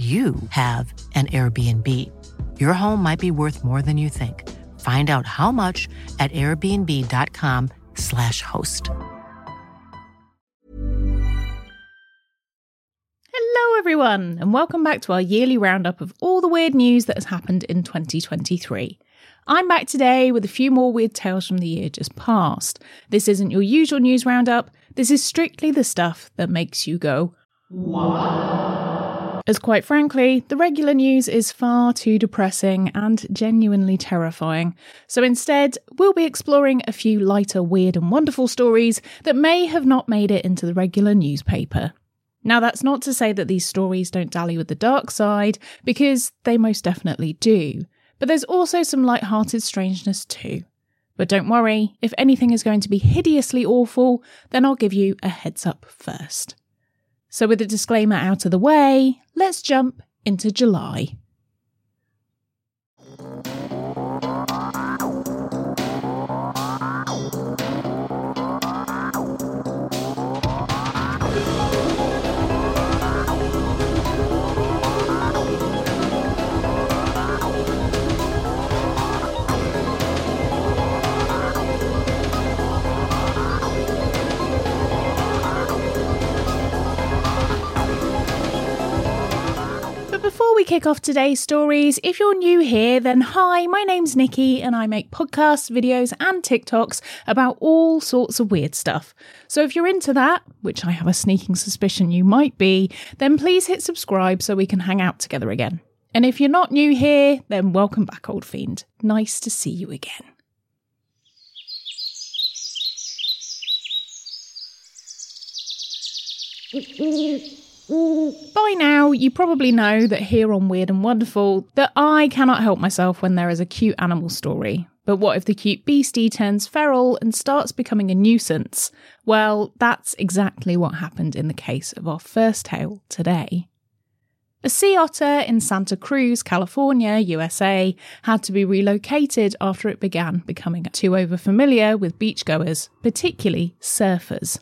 you have an Airbnb. Your home might be worth more than you think. Find out how much at airbnb.com/slash host. Hello, everyone, and welcome back to our yearly roundup of all the weird news that has happened in 2023. I'm back today with a few more weird tales from the year just past. This isn't your usual news roundup, this is strictly the stuff that makes you go, What? As quite frankly, the regular news is far too depressing and genuinely terrifying. So instead, we'll be exploring a few lighter, weird, and wonderful stories that may have not made it into the regular newspaper. Now, that's not to say that these stories don't dally with the dark side, because they most definitely do. But there's also some light-hearted strangeness too. But don't worry, if anything is going to be hideously awful, then I'll give you a heads up first. So, with the disclaimer out of the way, let's jump into July. We kick off today's stories, if you're new here, then hi, my name's Nikki and I make podcasts, videos, and TikToks about all sorts of weird stuff. So if you're into that, which I have a sneaking suspicion you might be, then please hit subscribe so we can hang out together again. And if you're not new here, then welcome back, old fiend. Nice to see you again. By now, you probably know that here on Weird and Wonderful that I cannot help myself when there is a cute animal story. But what if the cute beastie turns feral and starts becoming a nuisance? Well, that's exactly what happened in the case of our first tale today. A sea otter in Santa Cruz, California, USA, had to be relocated after it began becoming too overfamiliar with beachgoers, particularly surfers.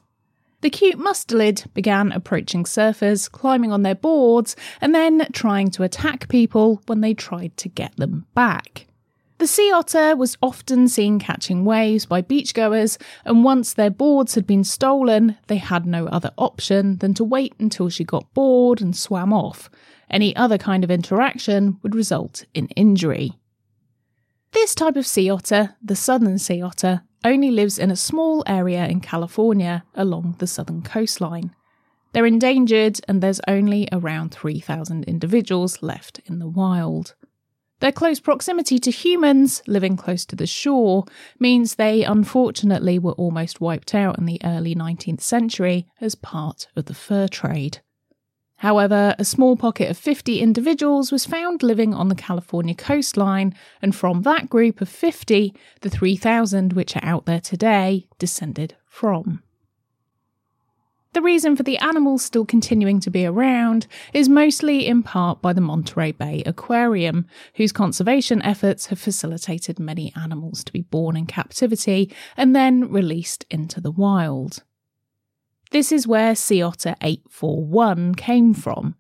The cute mustelid began approaching surfers, climbing on their boards, and then trying to attack people when they tried to get them back. The sea otter was often seen catching waves by beachgoers, and once their boards had been stolen, they had no other option than to wait until she got bored and swam off. Any other kind of interaction would result in injury. This type of sea otter, the southern sea otter, only lives in a small area in California along the southern coastline. They're endangered and there's only around 3,000 individuals left in the wild. Their close proximity to humans, living close to the shore, means they unfortunately were almost wiped out in the early 19th century as part of the fur trade. However, a small pocket of 50 individuals was found living on the California coastline, and from that group of 50, the 3,000 which are out there today descended from. The reason for the animals still continuing to be around is mostly in part by the Monterey Bay Aquarium, whose conservation efforts have facilitated many animals to be born in captivity and then released into the wild. This is where Sea Otter 841 came from.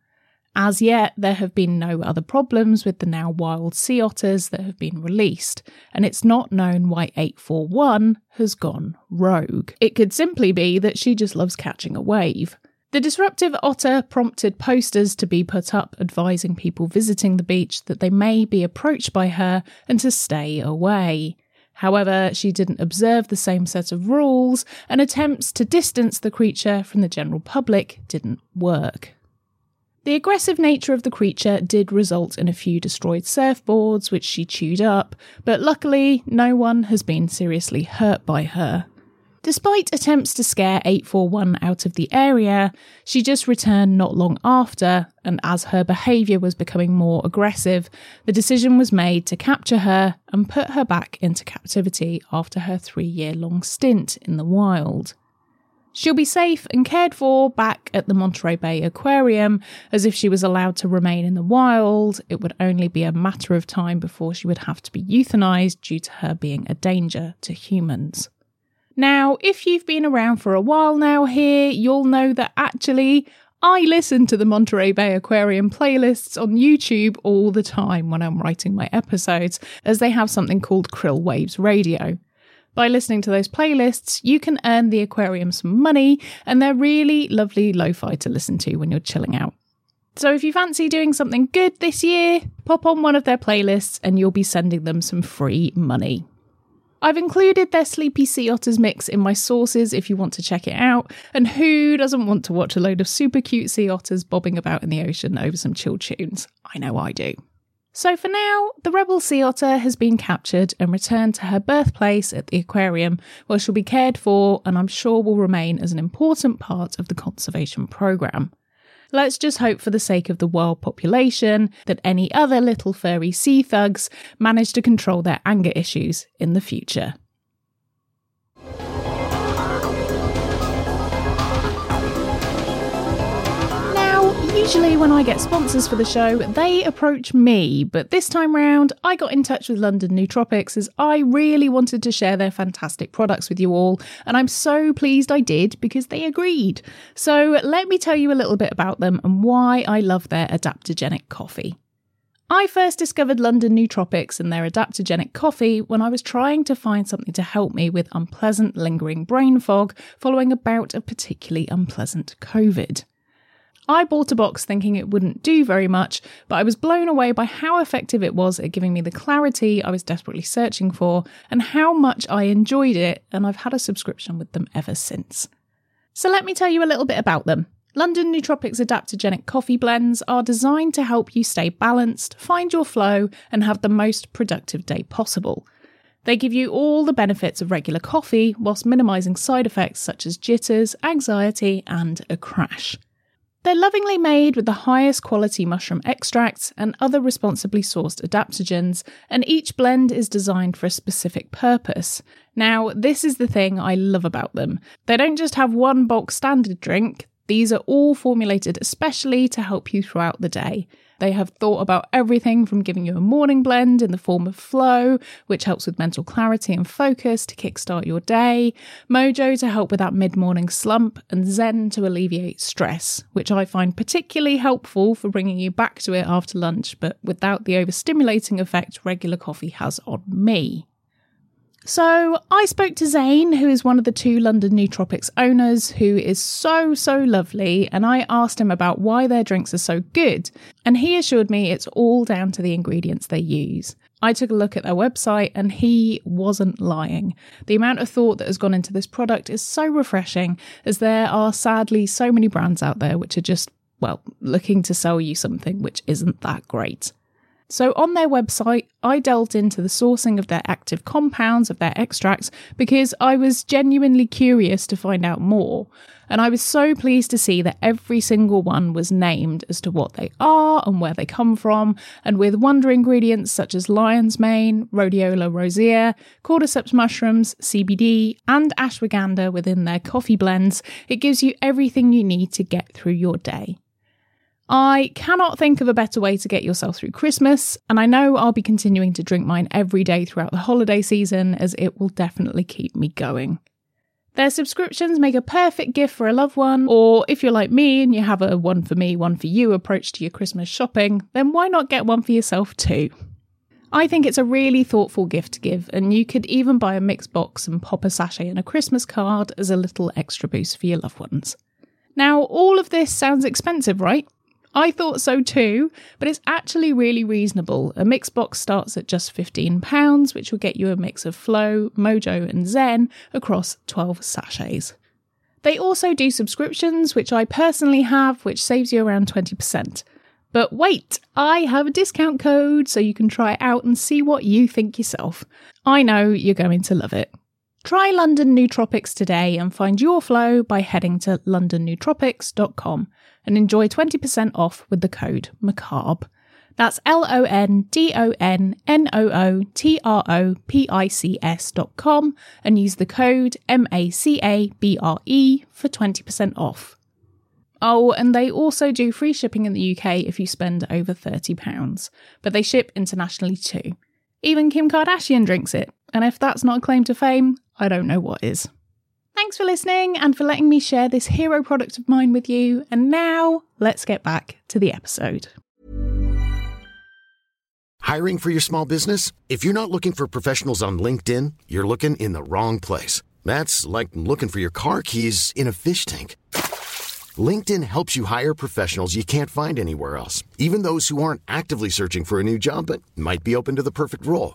As yet, there have been no other problems with the now wild sea otters that have been released, and it's not known why 841 has gone rogue. It could simply be that she just loves catching a wave. The disruptive otter prompted posters to be put up advising people visiting the beach that they may be approached by her and to stay away. However, she didn't observe the same set of rules, and attempts to distance the creature from the general public didn't work. The aggressive nature of the creature did result in a few destroyed surfboards, which she chewed up, but luckily, no one has been seriously hurt by her. Despite attempts to scare 841 out of the area, she just returned not long after, and as her behaviour was becoming more aggressive, the decision was made to capture her and put her back into captivity after her three year long stint in the wild. She'll be safe and cared for back at the Monterey Bay Aquarium, as if she was allowed to remain in the wild, it would only be a matter of time before she would have to be euthanized due to her being a danger to humans. Now, if you've been around for a while now here, you'll know that actually I listen to the Monterey Bay Aquarium playlists on YouTube all the time when I'm writing my episodes, as they have something called Krill Waves Radio. By listening to those playlists, you can earn the aquarium some money, and they're really lovely lo fi to listen to when you're chilling out. So if you fancy doing something good this year, pop on one of their playlists and you'll be sending them some free money. I've included their Sleepy Sea Otters mix in my sources if you want to check it out. And who doesn't want to watch a load of super cute sea otters bobbing about in the ocean over some chill tunes? I know I do. So for now, the rebel sea otter has been captured and returned to her birthplace at the aquarium, where she'll be cared for and I'm sure will remain as an important part of the conservation programme. Let's just hope for the sake of the world population that any other little furry sea thugs manage to control their anger issues in the future. Usually, when I get sponsors for the show, they approach me, but this time round, I got in touch with London Nootropics as I really wanted to share their fantastic products with you all, and I'm so pleased I did because they agreed. So, let me tell you a little bit about them and why I love their adaptogenic coffee. I first discovered London Nootropics and their adaptogenic coffee when I was trying to find something to help me with unpleasant lingering brain fog following a bout of particularly unpleasant COVID. I bought a box thinking it wouldn't do very much, but I was blown away by how effective it was at giving me the clarity I was desperately searching for and how much I enjoyed it, and I've had a subscription with them ever since. So let me tell you a little bit about them. London Nootropics adaptogenic coffee blends are designed to help you stay balanced, find your flow, and have the most productive day possible. They give you all the benefits of regular coffee whilst minimising side effects such as jitters, anxiety, and a crash. They're lovingly made with the highest quality mushroom extracts and other responsibly sourced adaptogens, and each blend is designed for a specific purpose. Now, this is the thing I love about them. They don't just have one bulk standard drink, these are all formulated especially to help you throughout the day. They have thought about everything from giving you a morning blend in the form of Flow, which helps with mental clarity and focus to kickstart your day, Mojo to help with that mid morning slump, and Zen to alleviate stress, which I find particularly helpful for bringing you back to it after lunch, but without the overstimulating effect regular coffee has on me. So I spoke to Zane, who is one of the two London Nootropics owners, who is so, so lovely, and I asked him about why their drinks are so good, and he assured me it's all down to the ingredients they use. I took a look at their website and he wasn't lying. The amount of thought that has gone into this product is so refreshing, as there are sadly so many brands out there which are just, well, looking to sell you something which isn't that great. So, on their website, I delved into the sourcing of their active compounds, of their extracts, because I was genuinely curious to find out more. And I was so pleased to see that every single one was named as to what they are and where they come from, and with wonder ingredients such as lion's mane, rhodiola rosea, cordyceps mushrooms, CBD, and ashwagandha within their coffee blends, it gives you everything you need to get through your day. I cannot think of a better way to get yourself through Christmas, and I know I'll be continuing to drink mine every day throughout the holiday season as it will definitely keep me going. Their subscriptions make a perfect gift for a loved one, or if you're like me and you have a one for me, one for you approach to your Christmas shopping, then why not get one for yourself too? I think it's a really thoughtful gift to give, and you could even buy a mixed box and pop a sachet in a Christmas card as a little extra boost for your loved ones. Now, all of this sounds expensive, right? I thought so too, but it's actually really reasonable. A mix box starts at just £15, which will get you a mix of Flow, Mojo, and Zen across 12 sachets. They also do subscriptions, which I personally have, which saves you around 20%. But wait, I have a discount code so you can try it out and see what you think yourself. I know you're going to love it. Try London Nootropics today and find your flow by heading to londonnootropics.com and enjoy 20% off with the code MACABRE. That's L O N D O N N O O T R O P I C S dot com and use the code M A C A B R E for 20% off. Oh, and they also do free shipping in the UK if you spend over £30, but they ship internationally too. Even Kim Kardashian drinks it, and if that's not a claim to fame, I don't know what is. Thanks for listening and for letting me share this hero product of mine with you. And now, let's get back to the episode. Hiring for your small business? If you're not looking for professionals on LinkedIn, you're looking in the wrong place. That's like looking for your car keys in a fish tank. LinkedIn helps you hire professionals you can't find anywhere else, even those who aren't actively searching for a new job but might be open to the perfect role.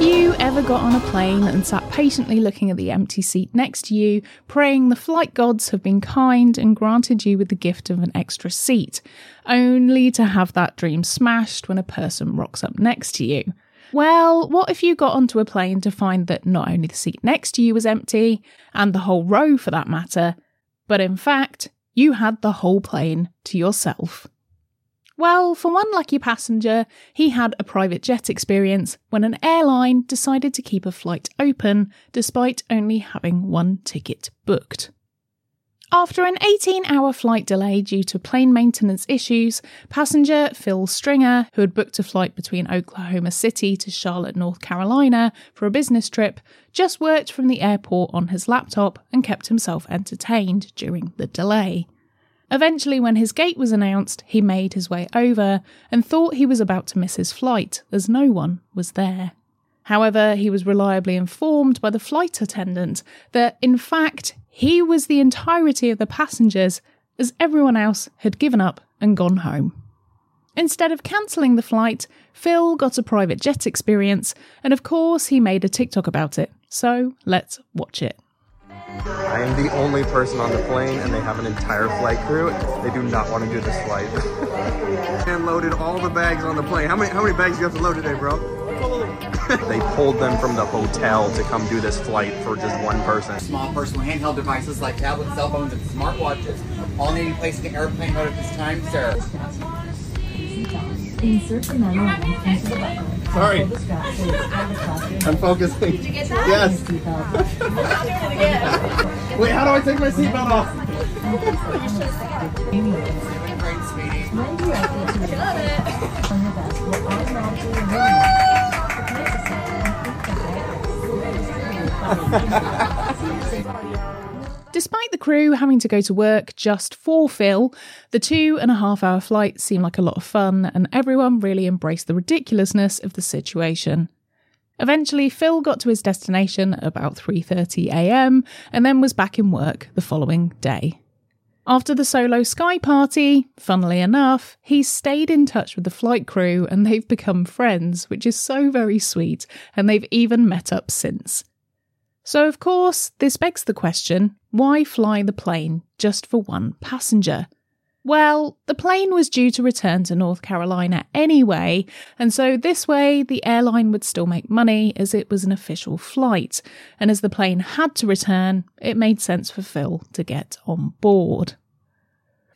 You ever got on a plane and sat patiently looking at the empty seat next to you, praying the flight gods have been kind and granted you with the gift of an extra seat, only to have that dream smashed when a person rocks up next to you? Well, what if you got onto a plane to find that not only the seat next to you was empty, and the whole row for that matter, but in fact, you had the whole plane to yourself? Well, for one lucky passenger, he had a private jet experience when an airline decided to keep a flight open despite only having one ticket booked. After an 18 hour flight delay due to plane maintenance issues, passenger Phil Stringer, who had booked a flight between Oklahoma City to Charlotte, North Carolina for a business trip, just worked from the airport on his laptop and kept himself entertained during the delay. Eventually, when his gate was announced, he made his way over and thought he was about to miss his flight, as no one was there. However, he was reliably informed by the flight attendant that, in fact, he was the entirety of the passengers, as everyone else had given up and gone home. Instead of cancelling the flight, Phil got a private jet experience, and of course, he made a TikTok about it. So let's watch it. I am the only person on the plane, and they have an entire flight crew. They do not want to do this flight. and loaded all the bags on the plane. How many how many bags do you have to load today, bro? they pulled them from the hotel to come do this flight for just one person. Small personal handheld devices like tablets, cell phones, and smartwatches all need to be placed in airplane mode at this time, sir. Insert the memo link into the button. Sorry. Pull the strap so it's on the classroom. I'm focusing. Did you get that? Yes. Wait, how do I take my seatbelt off? When you Despite the crew having to go to work just for Phil, the two and a half hour flight seemed like a lot of fun, and everyone really embraced the ridiculousness of the situation. Eventually, Phil got to his destination at about 3:30 a.m. and then was back in work the following day. After the solo sky party, funnily enough, he stayed in touch with the flight crew and they've become friends, which is so very sweet, and they've even met up since. So, of course, this begs the question why fly the plane just for one passenger? Well, the plane was due to return to North Carolina anyway, and so this way the airline would still make money as it was an official flight. And as the plane had to return, it made sense for Phil to get on board.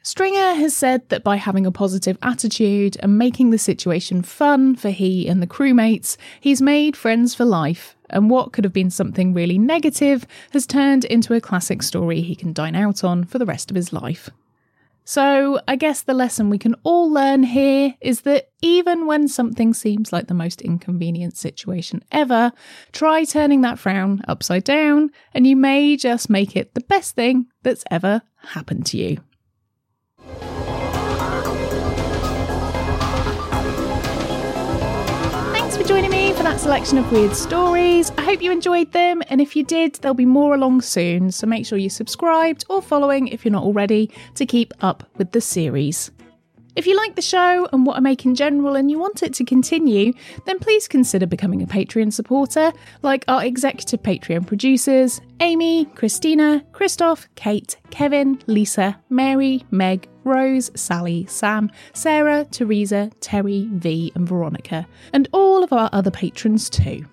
Stringer has said that by having a positive attitude and making the situation fun for he and the crewmates, he's made friends for life, and what could have been something really negative has turned into a classic story he can dine out on for the rest of his life. So, I guess the lesson we can all learn here is that even when something seems like the most inconvenient situation ever, try turning that frown upside down, and you may just make it the best thing that's ever happened to you. That selection of weird stories. I hope you enjoyed them, and if you did, there'll be more along soon, so make sure you're subscribed or following if you're not already to keep up with the series. If you like the show and what I make in general and you want it to continue, then please consider becoming a Patreon supporter, like our executive Patreon producers Amy, Christina, Christoph, Kate, Kevin, Lisa, Mary, Meg, Rose, Sally, Sam, Sarah, Teresa, Terry, V, and Veronica, and all of our other patrons too.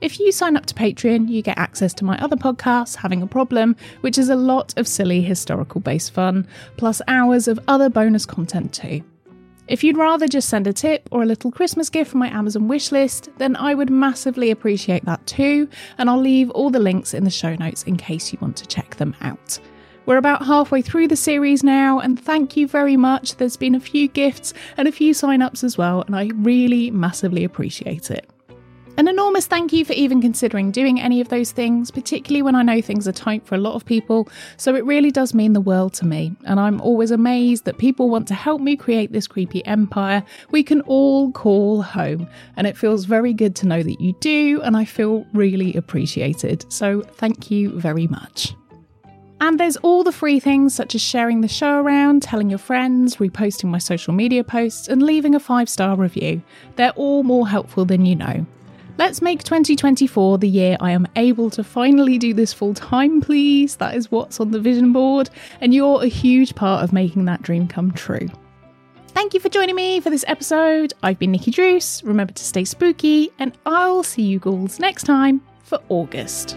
If you sign up to Patreon, you get access to my other podcasts, Having a Problem, which is a lot of silly historical based fun, plus hours of other bonus content too. If you'd rather just send a tip or a little Christmas gift from my Amazon wishlist, then I would massively appreciate that too, and I'll leave all the links in the show notes in case you want to check them out. We're about halfway through the series now, and thank you very much. There's been a few gifts and a few sign ups as well, and I really massively appreciate it. An enormous thank you for even considering doing any of those things, particularly when I know things are tight for a lot of people. So it really does mean the world to me. And I'm always amazed that people want to help me create this creepy empire we can all call home. And it feels very good to know that you do, and I feel really appreciated. So thank you very much. And there's all the free things such as sharing the show around, telling your friends, reposting my social media posts, and leaving a five star review. They're all more helpful than you know. Let's make 2024 the year I am able to finally do this full time, please. That is what's on the vision board, and you're a huge part of making that dream come true. Thank you for joining me for this episode. I've been Nikki Druce. Remember to stay spooky, and I'll see you ghouls next time for August.